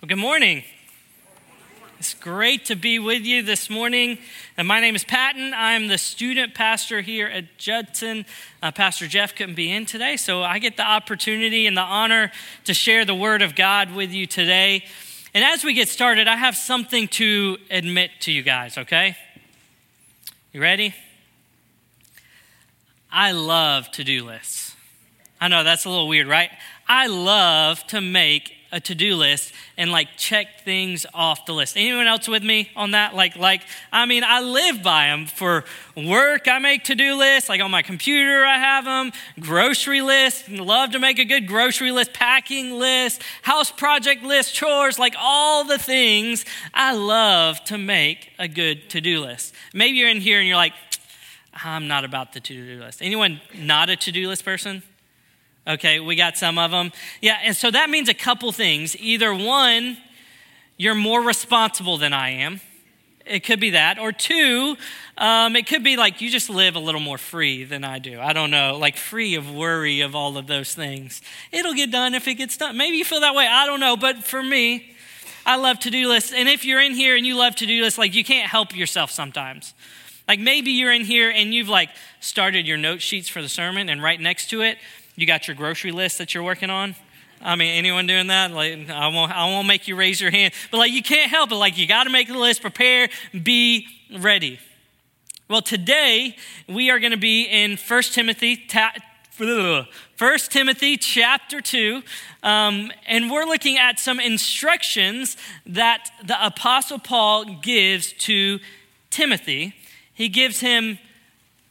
Well, good morning. It's great to be with you this morning. And my name is Patton. I'm the student pastor here at Judson. Uh, pastor Jeff couldn't be in today, so I get the opportunity and the honor to share the Word of God with you today. And as we get started, I have something to admit to you guys, okay? You ready? I love to do lists. I know that's a little weird, right? I love to make a to-do list and like check things off the list. Anyone else with me on that? Like, like I mean, I live by them for work. I make to-do lists. Like on my computer, I have them. Grocery list. Love to make a good grocery list. Packing list. House project list. Chores. Like all the things. I love to make a good to-do list. Maybe you're in here and you're like, I'm not about the to-do list. Anyone not a to-do list person? Okay, we got some of them. Yeah, and so that means a couple things. Either one, you're more responsible than I am. It could be that. Or two, um, it could be like you just live a little more free than I do. I don't know, like free of worry of all of those things. It'll get done if it gets done. Maybe you feel that way. I don't know. But for me, I love to do lists. And if you're in here and you love to do lists, like you can't help yourself sometimes. Like maybe you're in here and you've like started your note sheets for the sermon, and right next to it, you got your grocery list that you're working on? I mean, anyone doing that? Like, I won't, I won't make you raise your hand, but like, you can't help it. Like, you got to make the list, prepare, be ready. Well, today we are going to be in 1 Timothy, ta- 1 Timothy chapter 2, um, and we're looking at some instructions that the Apostle Paul gives to Timothy. He gives him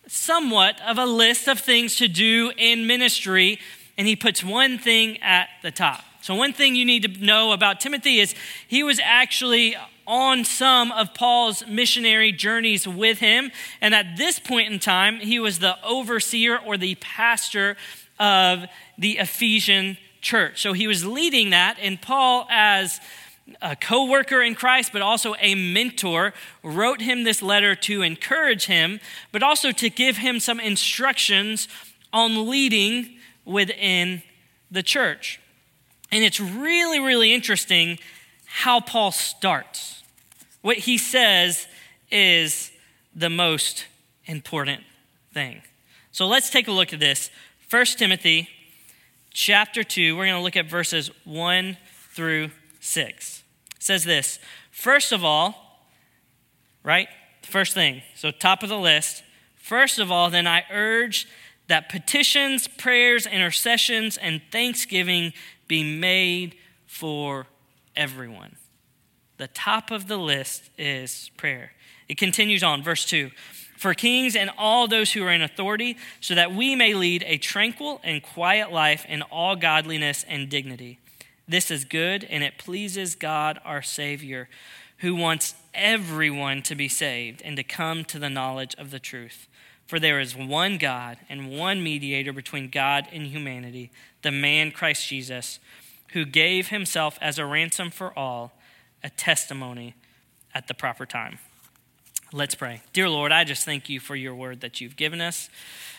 somewhat of a list of things to do in ministry, and he puts one thing at the top. So, one thing you need to know about Timothy is he was actually on some of Paul's missionary journeys with him. And at this point in time, he was the overseer or the pastor of the Ephesian church. So he was leading that, and Paul, as a co worker in Christ, but also a mentor, wrote him this letter to encourage him, but also to give him some instructions on leading within the church. And it's really, really interesting how Paul starts. What he says is the most important thing. So let's take a look at this. 1 Timothy chapter 2, we're going to look at verses 1 through 6 says this First of all, right? First thing, so top of the list. First of all, then I urge that petitions, prayers, intercessions, and thanksgiving be made for everyone. The top of the list is prayer. It continues on, verse 2 for kings and all those who are in authority, so that we may lead a tranquil and quiet life in all godliness and dignity. This is good, and it pleases God our Savior, who wants everyone to be saved and to come to the knowledge of the truth. For there is one God and one mediator between God and humanity, the man Christ Jesus, who gave himself as a ransom for all, a testimony at the proper time. Let's pray. Dear Lord, I just thank you for your word that you've given us.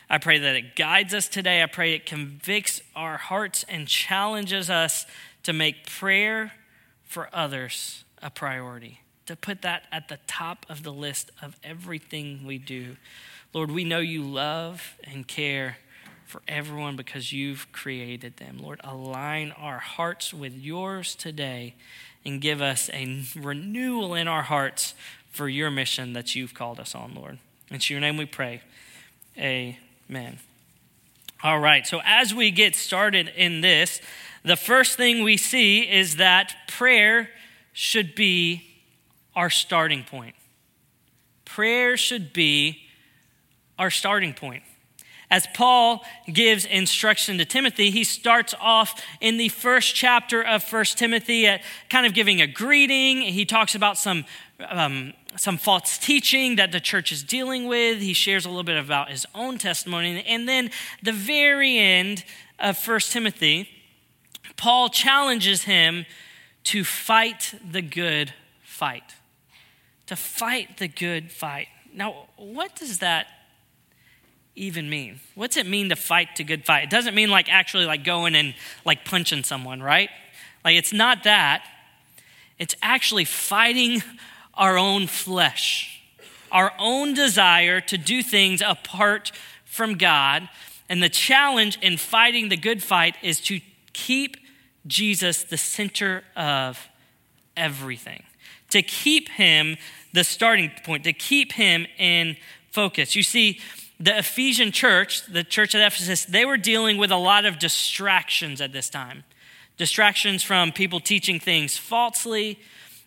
I pray that it guides us today. I pray it convicts our hearts and challenges us to make prayer for others a priority, to put that at the top of the list of everything we do. Lord, we know you love and care for everyone because you've created them. Lord, align our hearts with yours today and give us a renewal in our hearts for your mission that you've called us on, Lord. In your name we pray. Amen. All right, so as we get started in this, the first thing we see is that prayer should be our starting point. Prayer should be our starting point. As Paul gives instruction to Timothy, he starts off in the first chapter of First Timothy at kind of giving a greeting. He talks about some, um, some false teaching that the church is dealing with. He shares a little bit about his own testimony. And then the very end of First Timothy, Paul challenges him to fight the good fight. To fight the good fight. Now, what does that even mean? What's it mean to fight the good fight? It doesn't mean like actually like going and like punching someone, right? Like it's not that. it's actually fighting our own flesh, our own desire to do things apart from God. And the challenge in fighting the good fight is to keep Jesus the center of everything, to keep him the starting point, to keep him in focus. You see, the Ephesian church, the church at Ephesus, they were dealing with a lot of distractions at this time. Distractions from people teaching things falsely.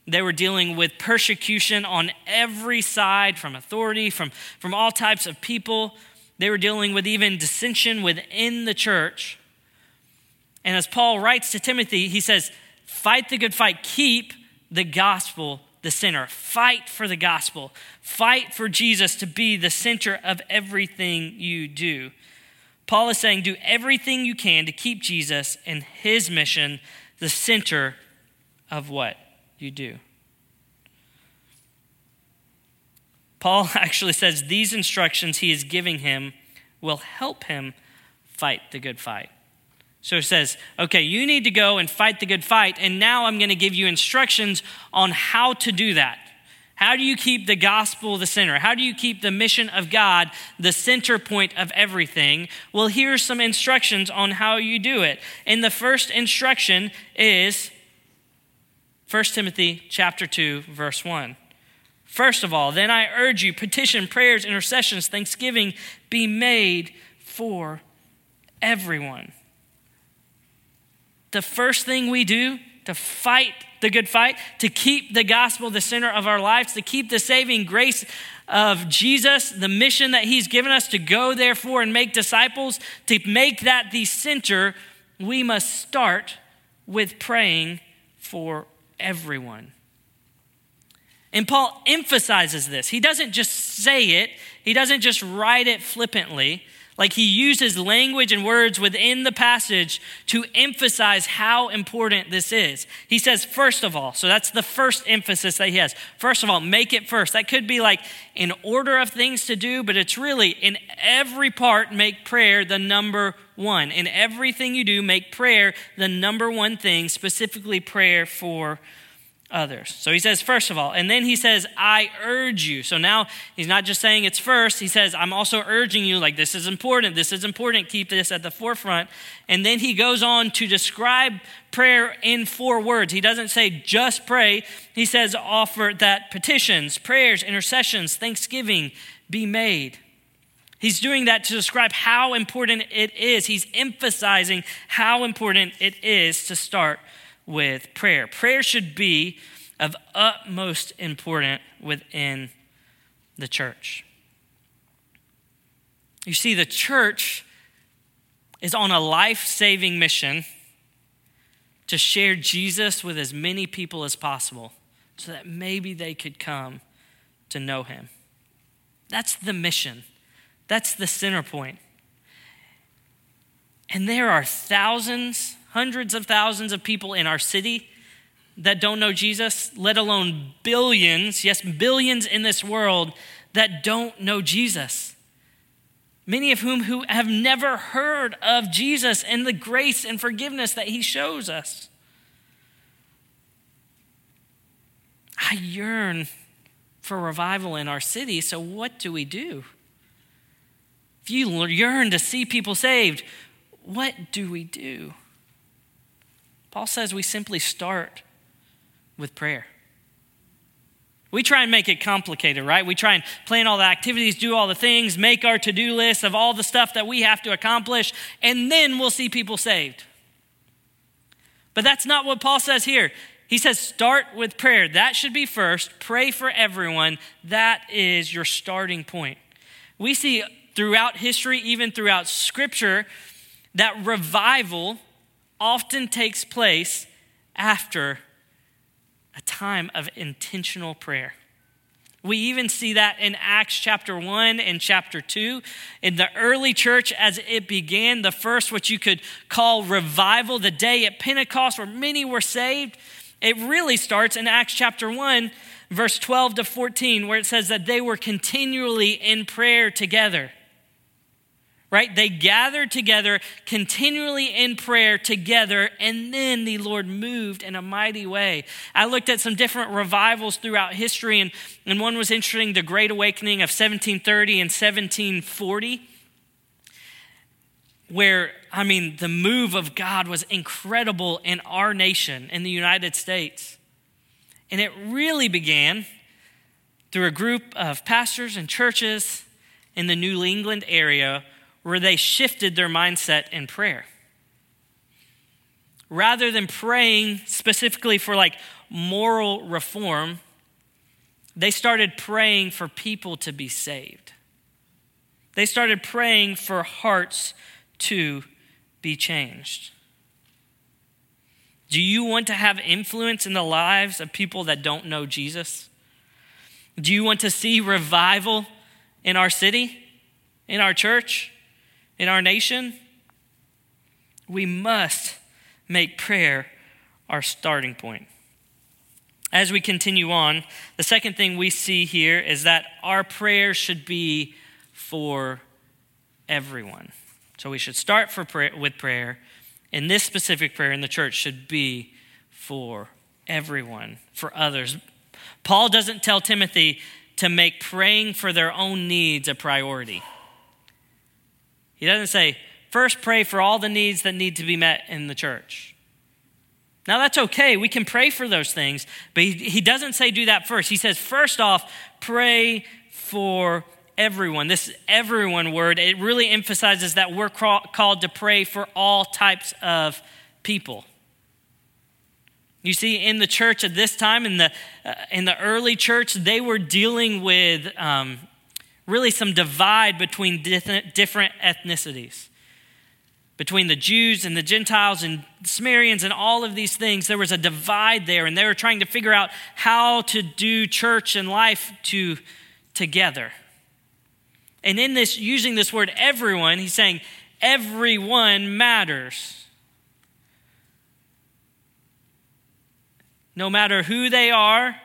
They were dealing with persecution on every side from authority, from, from all types of people. They were dealing with even dissension within the church. And as Paul writes to Timothy, he says, Fight the good fight, keep the gospel the center. Fight for the gospel. Fight for Jesus to be the center of everything you do. Paul is saying, do everything you can to keep Jesus and his mission the center of what you do. Paul actually says these instructions he is giving him will help him fight the good fight. So it says, okay, you need to go and fight the good fight, and now I'm going to give you instructions on how to do that. How do you keep the gospel the center? How do you keep the mission of God the center point of everything? Well, here's some instructions on how you do it. And the first instruction is 1 Timothy chapter 2 verse 1. First of all, then I urge you petition, prayers, intercessions, thanksgiving be made for everyone the first thing we do to fight the good fight, to keep the gospel the center of our lives, to keep the saving grace of Jesus, the mission that he's given us to go, therefore, and make disciples, to make that the center, we must start with praying for everyone. And Paul emphasizes this. He doesn't just say it, he doesn't just write it flippantly. Like he uses language and words within the passage to emphasize how important this is. He says, first of all, so that's the first emphasis that he has. First of all, make it first. That could be like in order of things to do, but it's really in every part, make prayer the number one. In everything you do, make prayer the number one thing, specifically prayer for others. So he says, first of all, and then he says, I urge you. So now he's not just saying it's first, he says, I'm also urging you, like, this is important, this is important, keep this at the forefront. And then he goes on to describe prayer in four words. He doesn't say just pray, he says, offer that petitions, prayers, intercessions, thanksgiving be made. He's doing that to describe how important it is. He's emphasizing how important it is to start with prayer. Prayer should be of utmost importance within the church. You see, the church is on a life saving mission to share Jesus with as many people as possible so that maybe they could come to know him. That's the mission, that's the center point. And there are thousands hundreds of thousands of people in our city that don't know Jesus, let alone billions, yes, billions in this world that don't know Jesus. Many of whom who have never heard of Jesus and the grace and forgiveness that he shows us. I yearn for revival in our city, so what do we do? If you yearn to see people saved, what do we do? Paul says we simply start with prayer. We try and make it complicated, right? We try and plan all the activities, do all the things, make our to do list of all the stuff that we have to accomplish, and then we'll see people saved. But that's not what Paul says here. He says, start with prayer. That should be first. Pray for everyone. That is your starting point. We see throughout history, even throughout scripture, that revival often takes place after a time of intentional prayer. We even see that in Acts chapter 1 and chapter 2. In the early church, as it began, the first, what you could call revival, the day at Pentecost where many were saved, it really starts in Acts chapter 1, verse 12 to 14, where it says that they were continually in prayer together right? They gathered together continually in prayer together, and then the Lord moved in a mighty way. I looked at some different revivals throughout history, and, and one was interesting the Great Awakening of 1730 and 1740, where, I mean, the move of God was incredible in our nation, in the United States. And it really began through a group of pastors and churches in the New England area where they shifted their mindset in prayer. Rather than praying specifically for like moral reform, they started praying for people to be saved. They started praying for hearts to be changed. Do you want to have influence in the lives of people that don't know Jesus? Do you want to see revival in our city, in our church? In our nation, we must make prayer our starting point. As we continue on, the second thing we see here is that our prayer should be for everyone. So we should start for prayer, with prayer, and this specific prayer in the church should be for everyone, for others. Paul doesn't tell Timothy to make praying for their own needs a priority. He doesn't say, first pray for all the needs that need to be met in the church. Now, that's okay. We can pray for those things, but he, he doesn't say do that first. He says, first off, pray for everyone. This everyone word, it really emphasizes that we're called to pray for all types of people. You see, in the church at this time, in the, uh, in the early church, they were dealing with um, really some divide between different ethnicities. Between the Jews and the Gentiles and Samaritans and all of these things, there was a divide there, and they were trying to figure out how to do church and life to, together. And in this, using this word everyone, he's saying everyone matters. No matter who they are,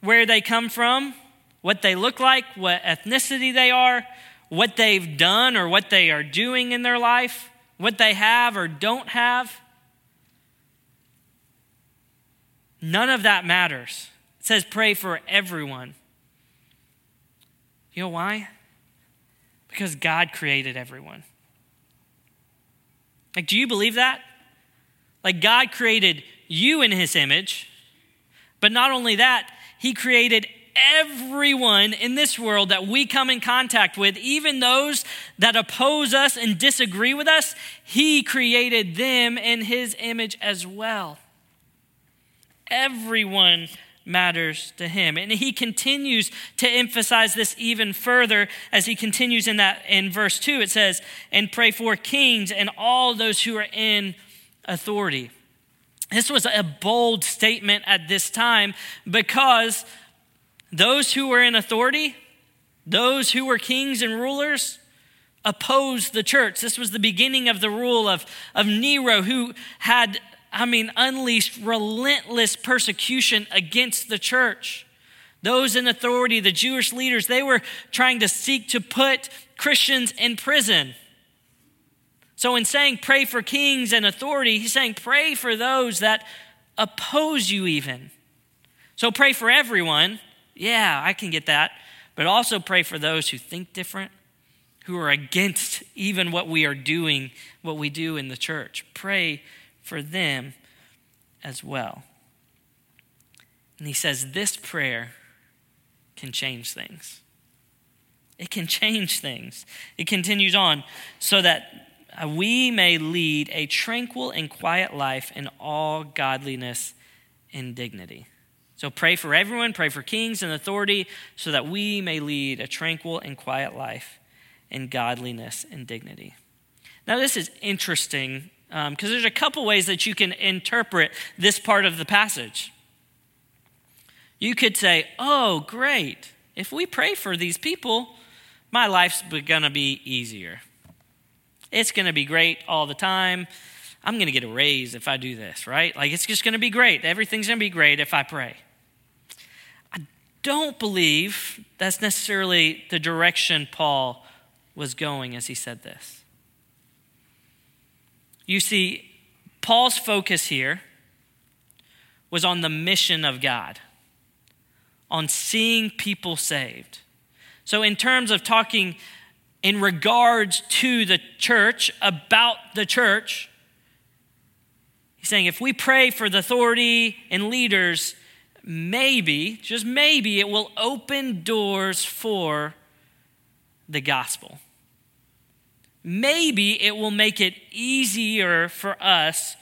where they come from, what they look like, what ethnicity they are, what they've done or what they are doing in their life, what they have or don't have. None of that matters. It says pray for everyone. You know why? Because God created everyone. Like, do you believe that? Like, God created you in His image, but not only that, He created everyone in this world that we come in contact with, even those that oppose us and disagree with us, He created them in His image as well. Everyone matters to him. And he continues to emphasize this even further as he continues in that in verse 2 it says and pray for kings and all those who are in authority. This was a bold statement at this time because those who were in authority, those who were kings and rulers, opposed the church. This was the beginning of the rule of, of Nero, who had, I mean, unleashed relentless persecution against the church. Those in authority, the Jewish leaders, they were trying to seek to put Christians in prison. So, in saying pray for kings and authority, he's saying pray for those that oppose you, even. So, pray for everyone, yeah, I can get that. But also pray for those who think different, who are against even what we are doing, what we do in the church. Pray for them as well. And he says this prayer can change things. It can change things. It continues on so that we may lead a tranquil and quiet life in all godliness and dignity. So pray for everyone, pray for kings and authority, so that we may lead a tranquil and quiet life in godliness and dignity. Now, this is interesting because um, there's a couple ways that you can interpret this part of the passage. You could say, oh, great. If we pray for these people, my life's going to be easier. It's going to be great all the time. I'm going to get a raise if I do this, right? Like, it's just going to be great. Everything's going to be great if I pray don't believe that's necessarily the direction Paul was going as he said this. You see, Paul's focus here was on the mission of God, on seeing people saved. So, in terms of talking in regards to the church, about the church, he's saying if we pray for the authority and leaders, maybe, just maybe, it will open doors for the gospel. Maybe it will make it easier for us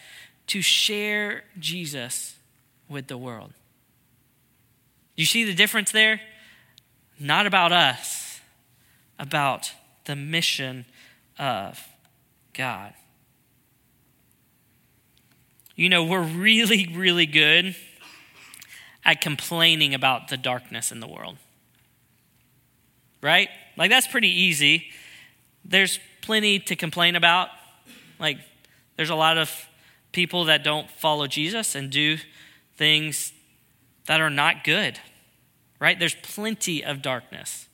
to share Jesus with the world. You see the difference there? Not about us, about the mission of God. You know, we're really, really good at complaining about the darkness in the world. Right? Like, that's pretty easy. There's plenty to complain about. Like, there's a lot of people that don't follow Jesus and do things that are not good. Right? There's plenty of darkness.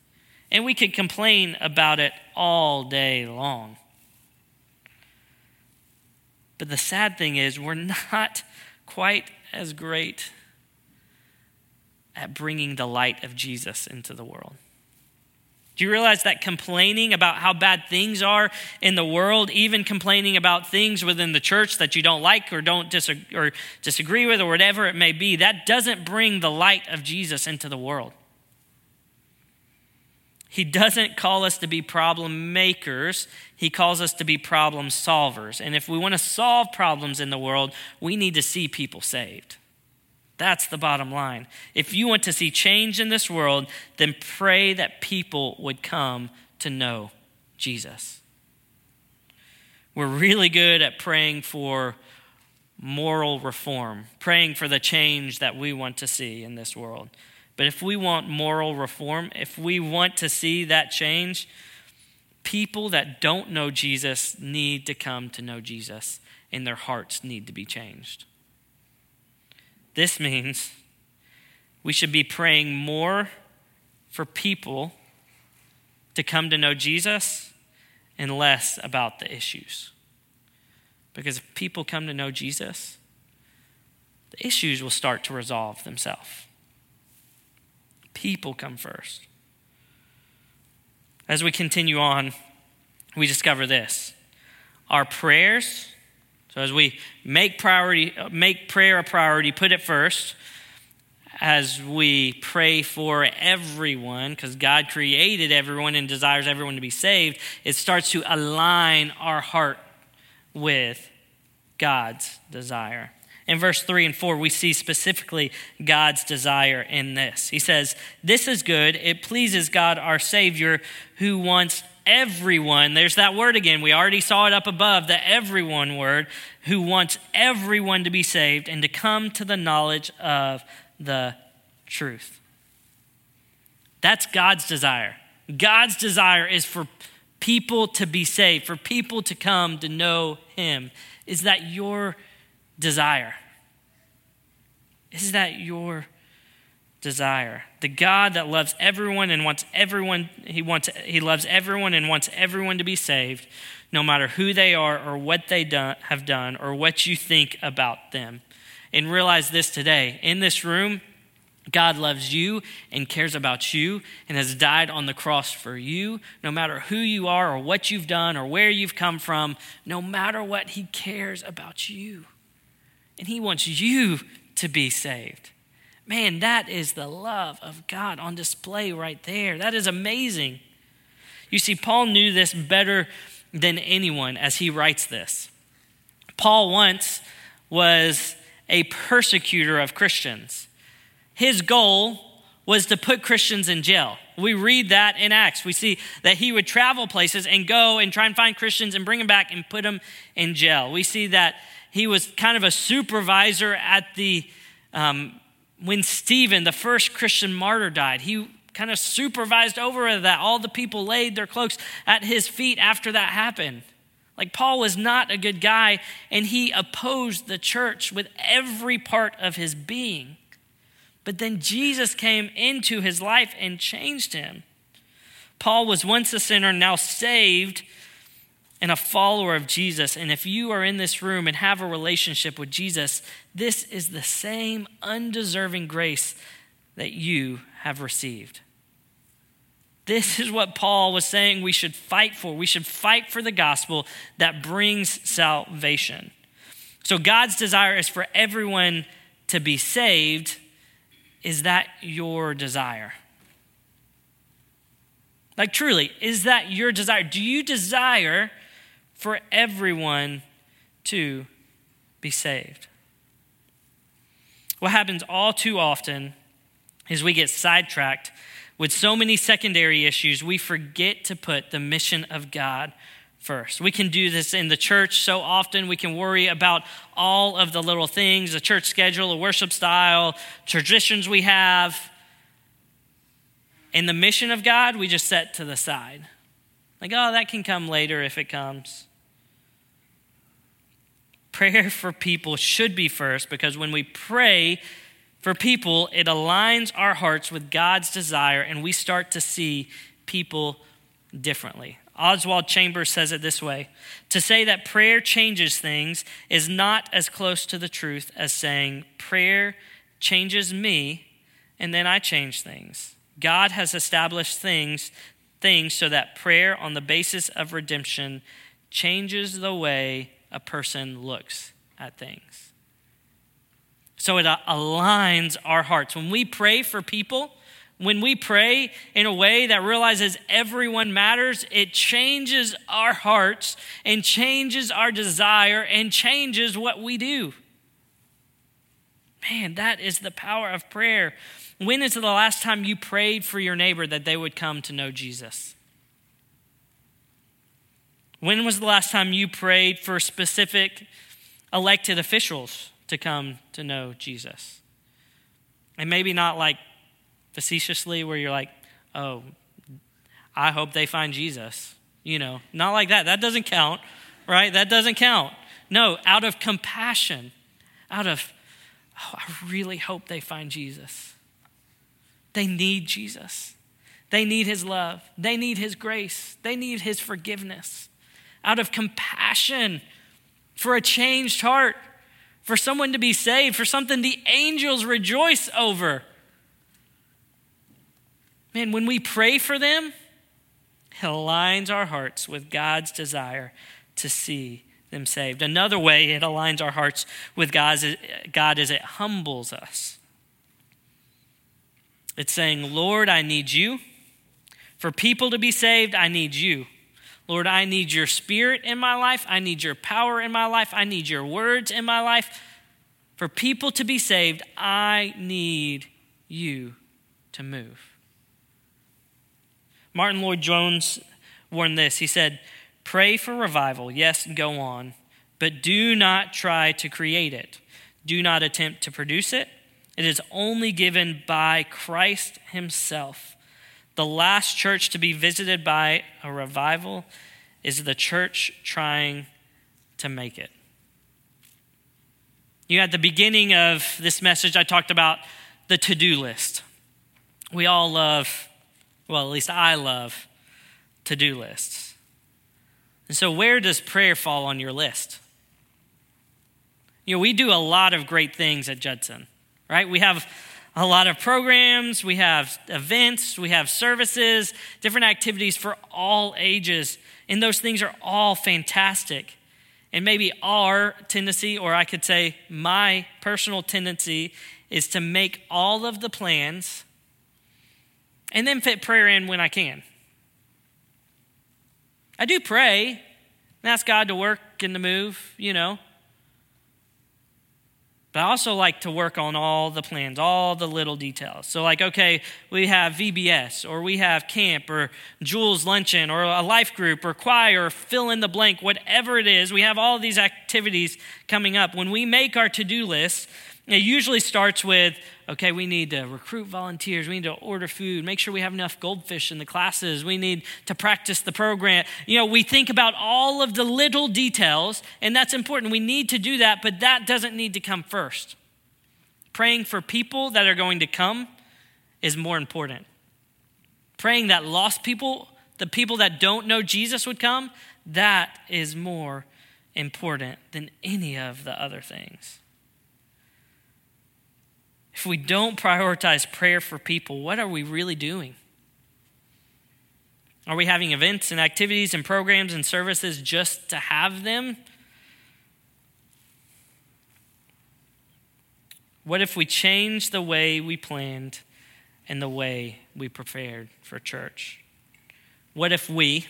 And we could complain about it all day long. But the sad thing is, we're not quite as great at bringing the light of Jesus into the world. Do you realize that complaining about how bad things are in the world, even complaining about things within the church that you don't like or don't disagree, or disagree with or whatever it may be, that doesn't bring the light of Jesus into the world. He doesn't call us to be problem makers, he calls us to be problem solvers. And if we want to solve problems in the world, we need to see people saved. That's the bottom line. If you want to see change in this world, then pray that people would come to know Jesus. We're really good at praying for moral reform, praying for the change that we want to see in this world. But if we want moral reform, if we want to see that change, people that don't know Jesus need to come to know Jesus, and their hearts need to be changed. This means we should be praying more for people to come to know Jesus and less about the issues. Because if people come to know Jesus, the issues will start to resolve themselves. People come first. As we continue on, we discover this our prayers. So as we make priority, make prayer a priority, put it first. As we pray for everyone, because God created everyone and desires everyone to be saved, it starts to align our heart with God's desire. In verse 3 and 4, we see specifically God's desire in this. He says, This is good. It pleases God, our Savior, who wants everyone, there's that word again. We already saw it up above, the everyone word, who wants everyone to be saved and to come to the knowledge of the truth. That's God's desire. God's desire is for people to be saved, for people to come to know Him. Is that your desire? Is that your desire? The God that loves everyone and wants everyone, he, wants, he loves everyone and wants everyone to be saved, no matter who they are or what they done, have done or what you think about them. And realize this today in this room, God loves you and cares about you and has died on the cross for you, no matter who you are or what you've done or where you've come from, no matter what, He cares about you. And He wants you to be saved. Man, that is the love of God on display right there. That is amazing. You see, Paul knew this better than anyone as he writes this. Paul once was a persecutor of Christians. His goal was to put Christians in jail. We read that in Acts. We see that he would travel places and go and try and find Christians and bring them back and put them in jail. We see that he was kind of a supervisor at the, um, when Stephen, the first Christian martyr, died. He kind of supervised over that. All the people laid their cloaks at his feet after that happened. Like Paul was not a good guy, and he opposed the church with every part of his being. But then Jesus came into his life and changed him. Paul was once a sinner, now saved and a follower of Jesus, and if you are in this room and have a relationship with Jesus, this is the same undeserving grace that you have received. This is what Paul was saying we should fight for. We should fight for the gospel that brings salvation. So, God's desire is for everyone to be saved. Is that your desire? Like, truly, is that your desire? Do you desire for everyone to be saved? What happens all too often is we get sidetracked with so many secondary issues, we forget to put the mission of God first. We can do this in the church so often. We can worry about all of the little things the church schedule, the worship style, traditions we have. And the mission of God, we just set to the side. Like, oh, that can come later if it comes. Prayer for people should be first because when we pray, for people, it aligns our hearts with God's desire, and we start to see people differently. Oswald Chambers says it this way To say that prayer changes things is not as close to the truth as saying prayer changes me and then I change things. God has established things, things so that prayer on the basis of redemption changes the way a person looks at things. So it aligns our hearts. When we pray for people, when we pray in a way that realizes everyone matters, it changes our hearts and changes our desire and changes what we do. Man, that is the power of prayer. When is the last time you prayed for your neighbor that they would come to know Jesus? When was the last time you prayed for specific elected officials to come to know Jesus. And maybe not like facetiously, where you're like, oh, I hope they find Jesus. You know, not like that. That doesn't count, right? That doesn't count. No, out of compassion, out of, oh, I really hope they find Jesus. They need Jesus. They need his love. They need his grace. They need his forgiveness. Out of compassion for a changed heart, for someone to be saved, for something the angels rejoice over. Man, when we pray for them, it aligns our hearts with God's desire to see them saved. Another way it aligns our hearts with God's, God is it humbles us. It's saying, Lord, I need you. For people to be saved, I need you. Lord, I need your spirit in my life. I need your power in my life. I need your words in my life. For people to be saved, I need you to move. Martyn Lloyd-Jones warned this. He said, Pray for revival. Yes, go on. But do not try to create it. Do not attempt to produce it. It is only given by Christ Himself. The last church to be visited by a revival is the church trying to make it. You know, at the beginning of this message, I talked about the to do list. We all love, well, at least I love to do lists. And so, where does prayer fall on your list? You know, we do a lot of great things at Judson, right? We have a lot of programs, we have events, we have services, different activities for all ages, and those things are all fantastic. And maybe our tendency, or I could say my personal tendency, is to make all of the plans and then fit prayer in when I can. I do pray and ask God to work and to move, you know. But I also like to work on all the plans, all the little details. So, like, okay, we have VBS, or we have camp, or Jules Luncheon, or a life group, or choir, or fill in the blank, whatever it is. We have all these activities coming up. When we make our to do list, it usually starts with okay, we need to recruit volunteers, we need to order food, make sure we have enough goldfish in the classes, we need to practice the program. You know, we think about all of the little details, and that's important. We need to do that, but that doesn't need to come first. Praying for people that are going to come is more important. Praying that lost people the people that don't know Jesus would come, that is more important than any of the other things. If we don't prioritize prayer for people, what are we really doing? Are we having events and activities and programs and services just to have them? What if we change the way we planned and the way we prepared for church? What if we,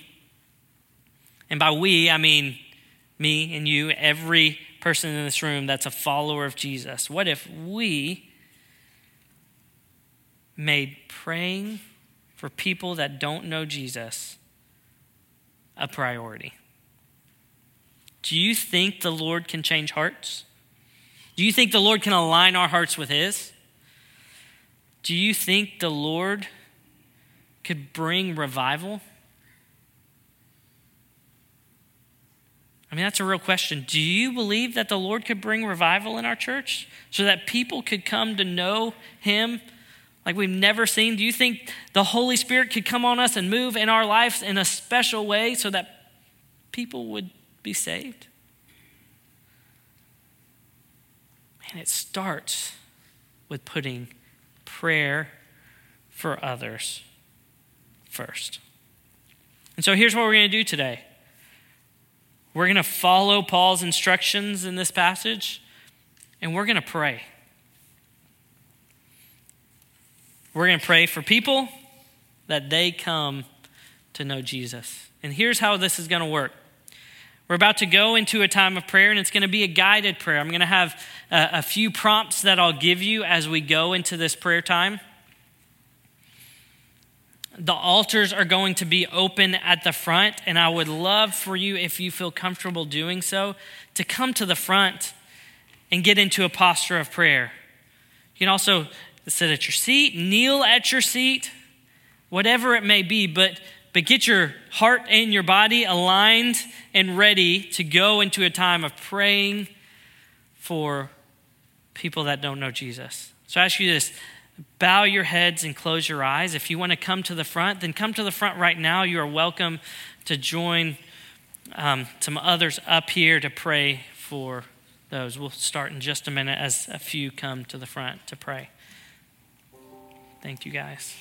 and by we, I mean me and you, every person in this room that's a follower of Jesus, what if we made praying for people that don't know Jesus a priority? Do you think the Lord can change hearts? Do you think the Lord can align our hearts with His? Do you think the Lord could bring revival? I mean, that's a real question. Do you believe that the Lord could bring revival in our church so that people could come to know Him like we've never seen? Do you think the Holy Spirit could come on us and move in our lives in a special way so that people would be saved? And it starts with putting prayer for others first. And so here's what we're going to do today we're going to follow Paul's instructions in this passage, and we're going to pray. We're going to pray for people that they come to know Jesus. And here's how this is going to work. We're about to go into a time of prayer, and it's going to be a guided prayer. I'm going to have a, a few prompts that I'll give you as we go into this prayer time. The altars are going to be open at the front, and I would love for you, if you feel comfortable doing so, to come to the front and get into a posture of prayer. You can also sit at your seat, kneel at your seat, whatever it may be, but, but get your heart and your body aligned and ready to go into a time of praying for people that don't know Jesus. So I ask you this bow your heads and close your eyes. If you want to come to the front, then come to the front right now. You are welcome to join um, some others up here to pray for those. We'll start in just a minute as a few come to the front to pray. Thank you, guys.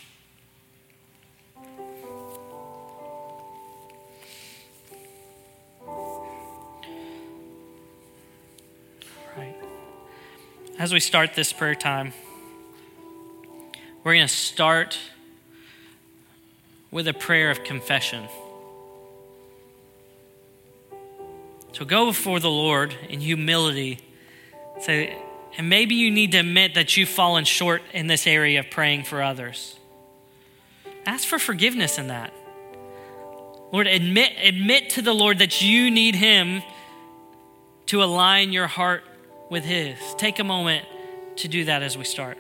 Right. As we start this prayer time, we're going to start with a prayer of confession. So go before the Lord in humility. Say, and maybe you need to admit that you've fallen short in this area of praying for others. Ask for forgiveness in that. Lord, admit, admit to the Lord that you need Him to align your heart with His. Take a moment to do that as we start.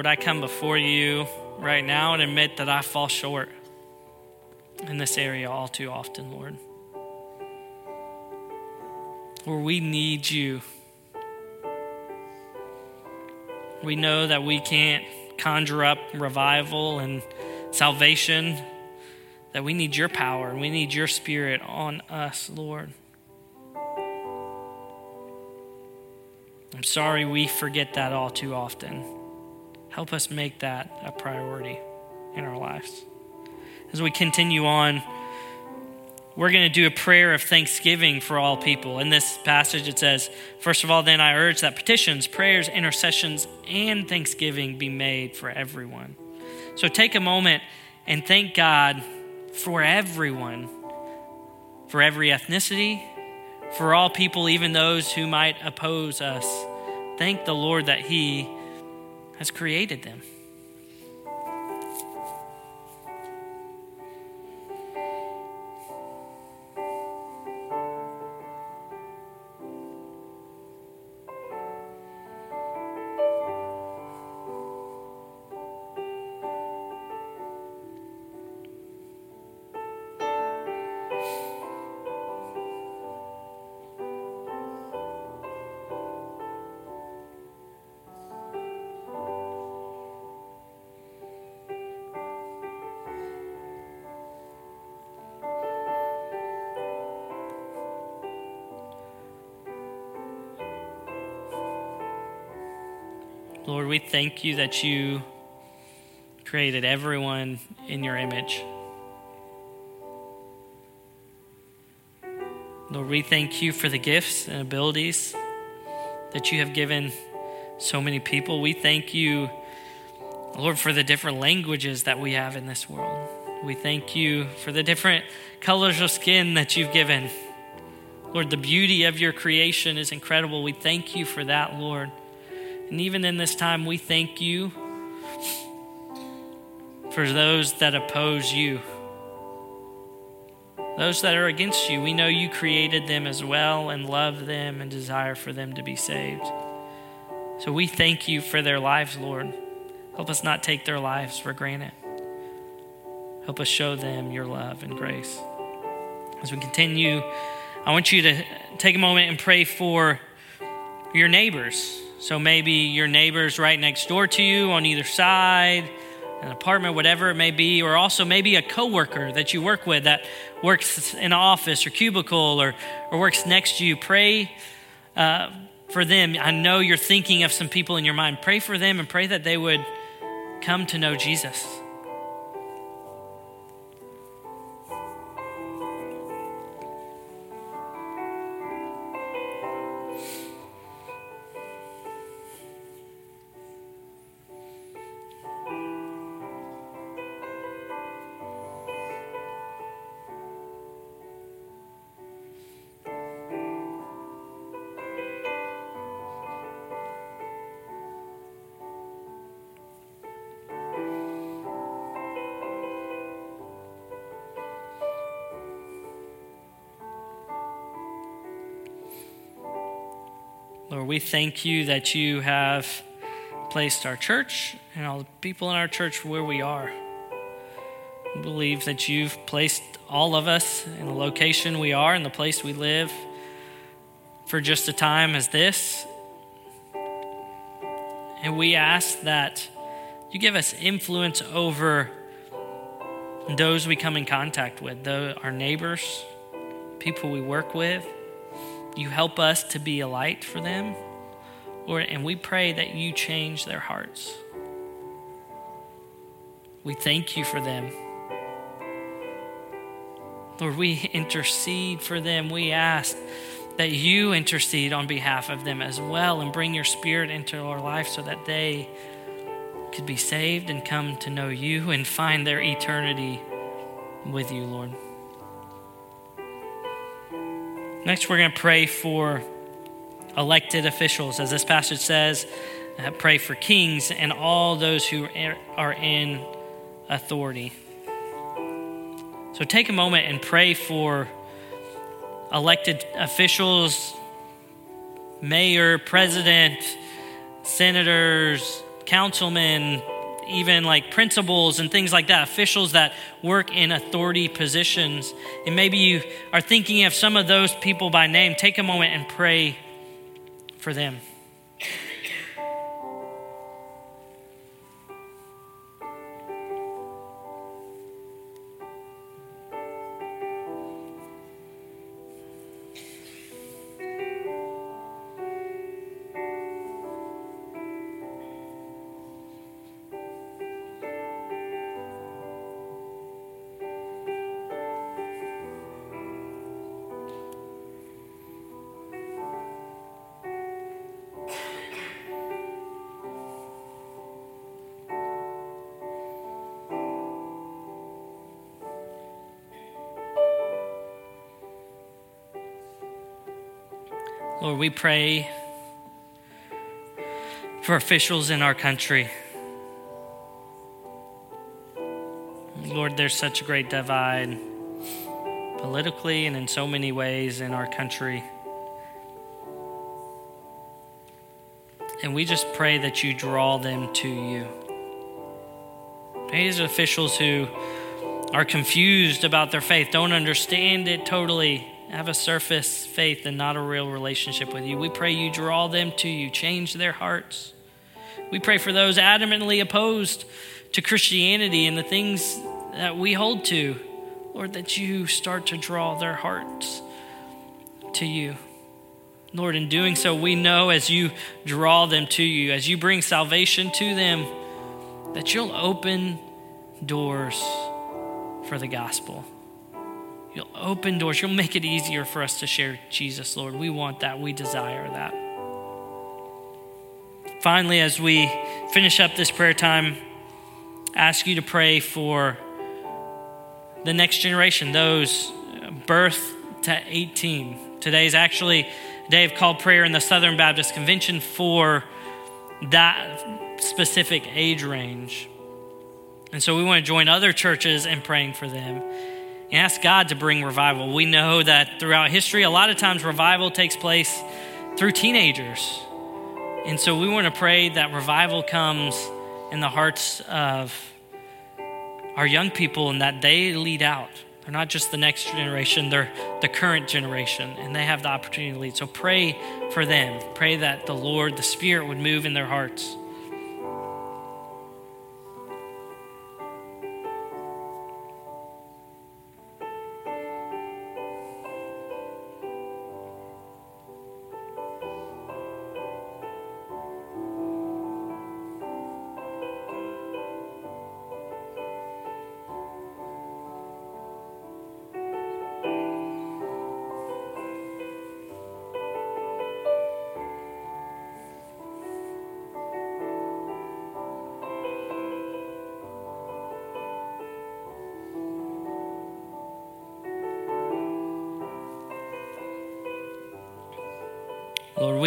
Lord, I come before you right now and admit that I fall short in this area all too often, Lord. Lord, we need you. We know that we can't conjure up revival and salvation, that we need your power and we need your spirit on us, Lord. I'm sorry we forget that all too often. Help us make that a priority in our lives. As we continue on, we're going to do a prayer of thanksgiving for all people. In this passage, it says, First of all, then I urge that petitions, prayers, intercessions, and thanksgiving be made for everyone. So take a moment and thank God for everyone, for every ethnicity, for all people, even those who might oppose us. Thank the Lord that He has created them. Lord, we thank you that you created everyone in your image. Lord, we thank you for the gifts and abilities that you have given so many people. We thank you, Lord, for the different languages that we have in this world. We thank you for the different colors of skin that you've given. Lord, the beauty of your creation is incredible. We thank you for that, Lord. And even in this time, we thank you for those that oppose you. Those that are against you, we know you created them as well and love them and desire for them to be saved. So we thank you for their lives, Lord. Help us not take their lives for granted. Help us show them your love and grace. As we continue, I want you to take a moment and pray for your neighbors. So maybe your neighbors right next door to you on either side an apartment, whatever it may be, or also maybe a coworker that you work with that works in an office or cubicle or, or works next to you. Pray uh, for them. I know you're thinking of some people in your mind. Pray for them and pray that they would come to know Jesus. Thank you that you have placed our church and all the people in our church where we are. We believe that you've placed all of us in the location we are, in the place we live, for just a time as this. And we ask that you give us influence over those we come in contact with, our neighbors, people we work with you help us to be a light for them. Lord, and we pray that you change their hearts. We thank you for them. Lord, we intercede for them. We ask that you intercede on behalf of them as well and bring your spirit into our life so that they could be saved and come to know you and find their eternity with you, Lord. Next, we're going to pray for elected officials. As this passage says, uh, pray for kings and all those who are in authority. So take a moment and pray for elected officials, mayor, president, senators, councilmen, even like principals and things like that, officials that work in authority positions. And maybe you are thinking of some of those people by name. Take a moment and pray for them. We pray for officials in our country. Lord, there's such a great divide politically and in so many ways in our country. And we just pray that you draw them to you. These officials who are confused about their faith, don't understand it totally, have a surface faith and not a real relationship with you. We pray you draw them to you, change their hearts. We pray for those adamantly opposed to Christianity and the things that we hold to. Lord, that you start to draw their hearts to you. Lord, in doing so, we know as you draw them to you, as you bring salvation to them, that you'll open doors for the gospel. You'll open doors. You'll make it easier for us to share Jesus, Lord. We want that. We desire that. Finally, as we finish up this prayer time, ask you to pray for the next generation, those birth to 18. Today is actually a day of called prayer in the Southern Baptist Convention for that specific age range. And so we want to join other churches in praying for them ask God to bring revival. We know that throughout history, a lot of times revival takes place through teenagers. And so we want to pray that revival comes in the hearts of our young people and that they lead out. They're not just the next generation, they're the current generation, and they have the opportunity to lead. So pray for them. Pray that the Lord, the Spirit, would move in their hearts.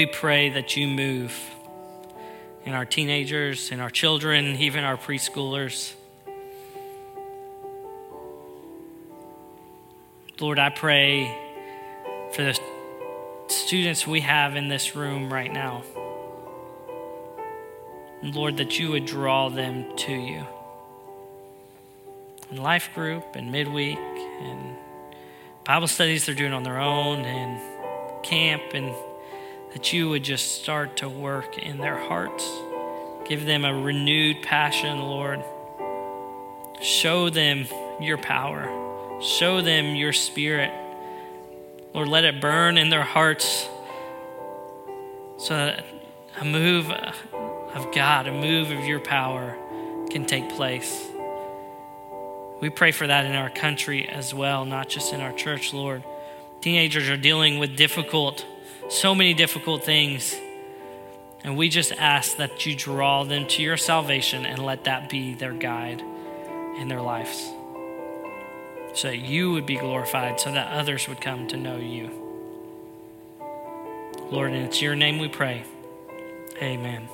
We pray that you move in our teenagers, in our children, even our preschoolers. Lord, I pray for the students we have in this room right now. Lord, that you would draw them to you. In life group and midweek and Bible studies they're doing on their own and camp and that you would just start to work in their hearts. Give them a renewed passion, Lord. Show them your power, show them your spirit. Lord, let it burn in their hearts so that a move of God, a move of your power can take place. We pray for that in our country as well, not just in our church, Lord. Teenagers are dealing with difficult so many difficult things. And we just ask that you draw them to your salvation and let that be their guide in their lives. So that you would be glorified, so that others would come to know you. Lord, and it's your name we pray. Amen.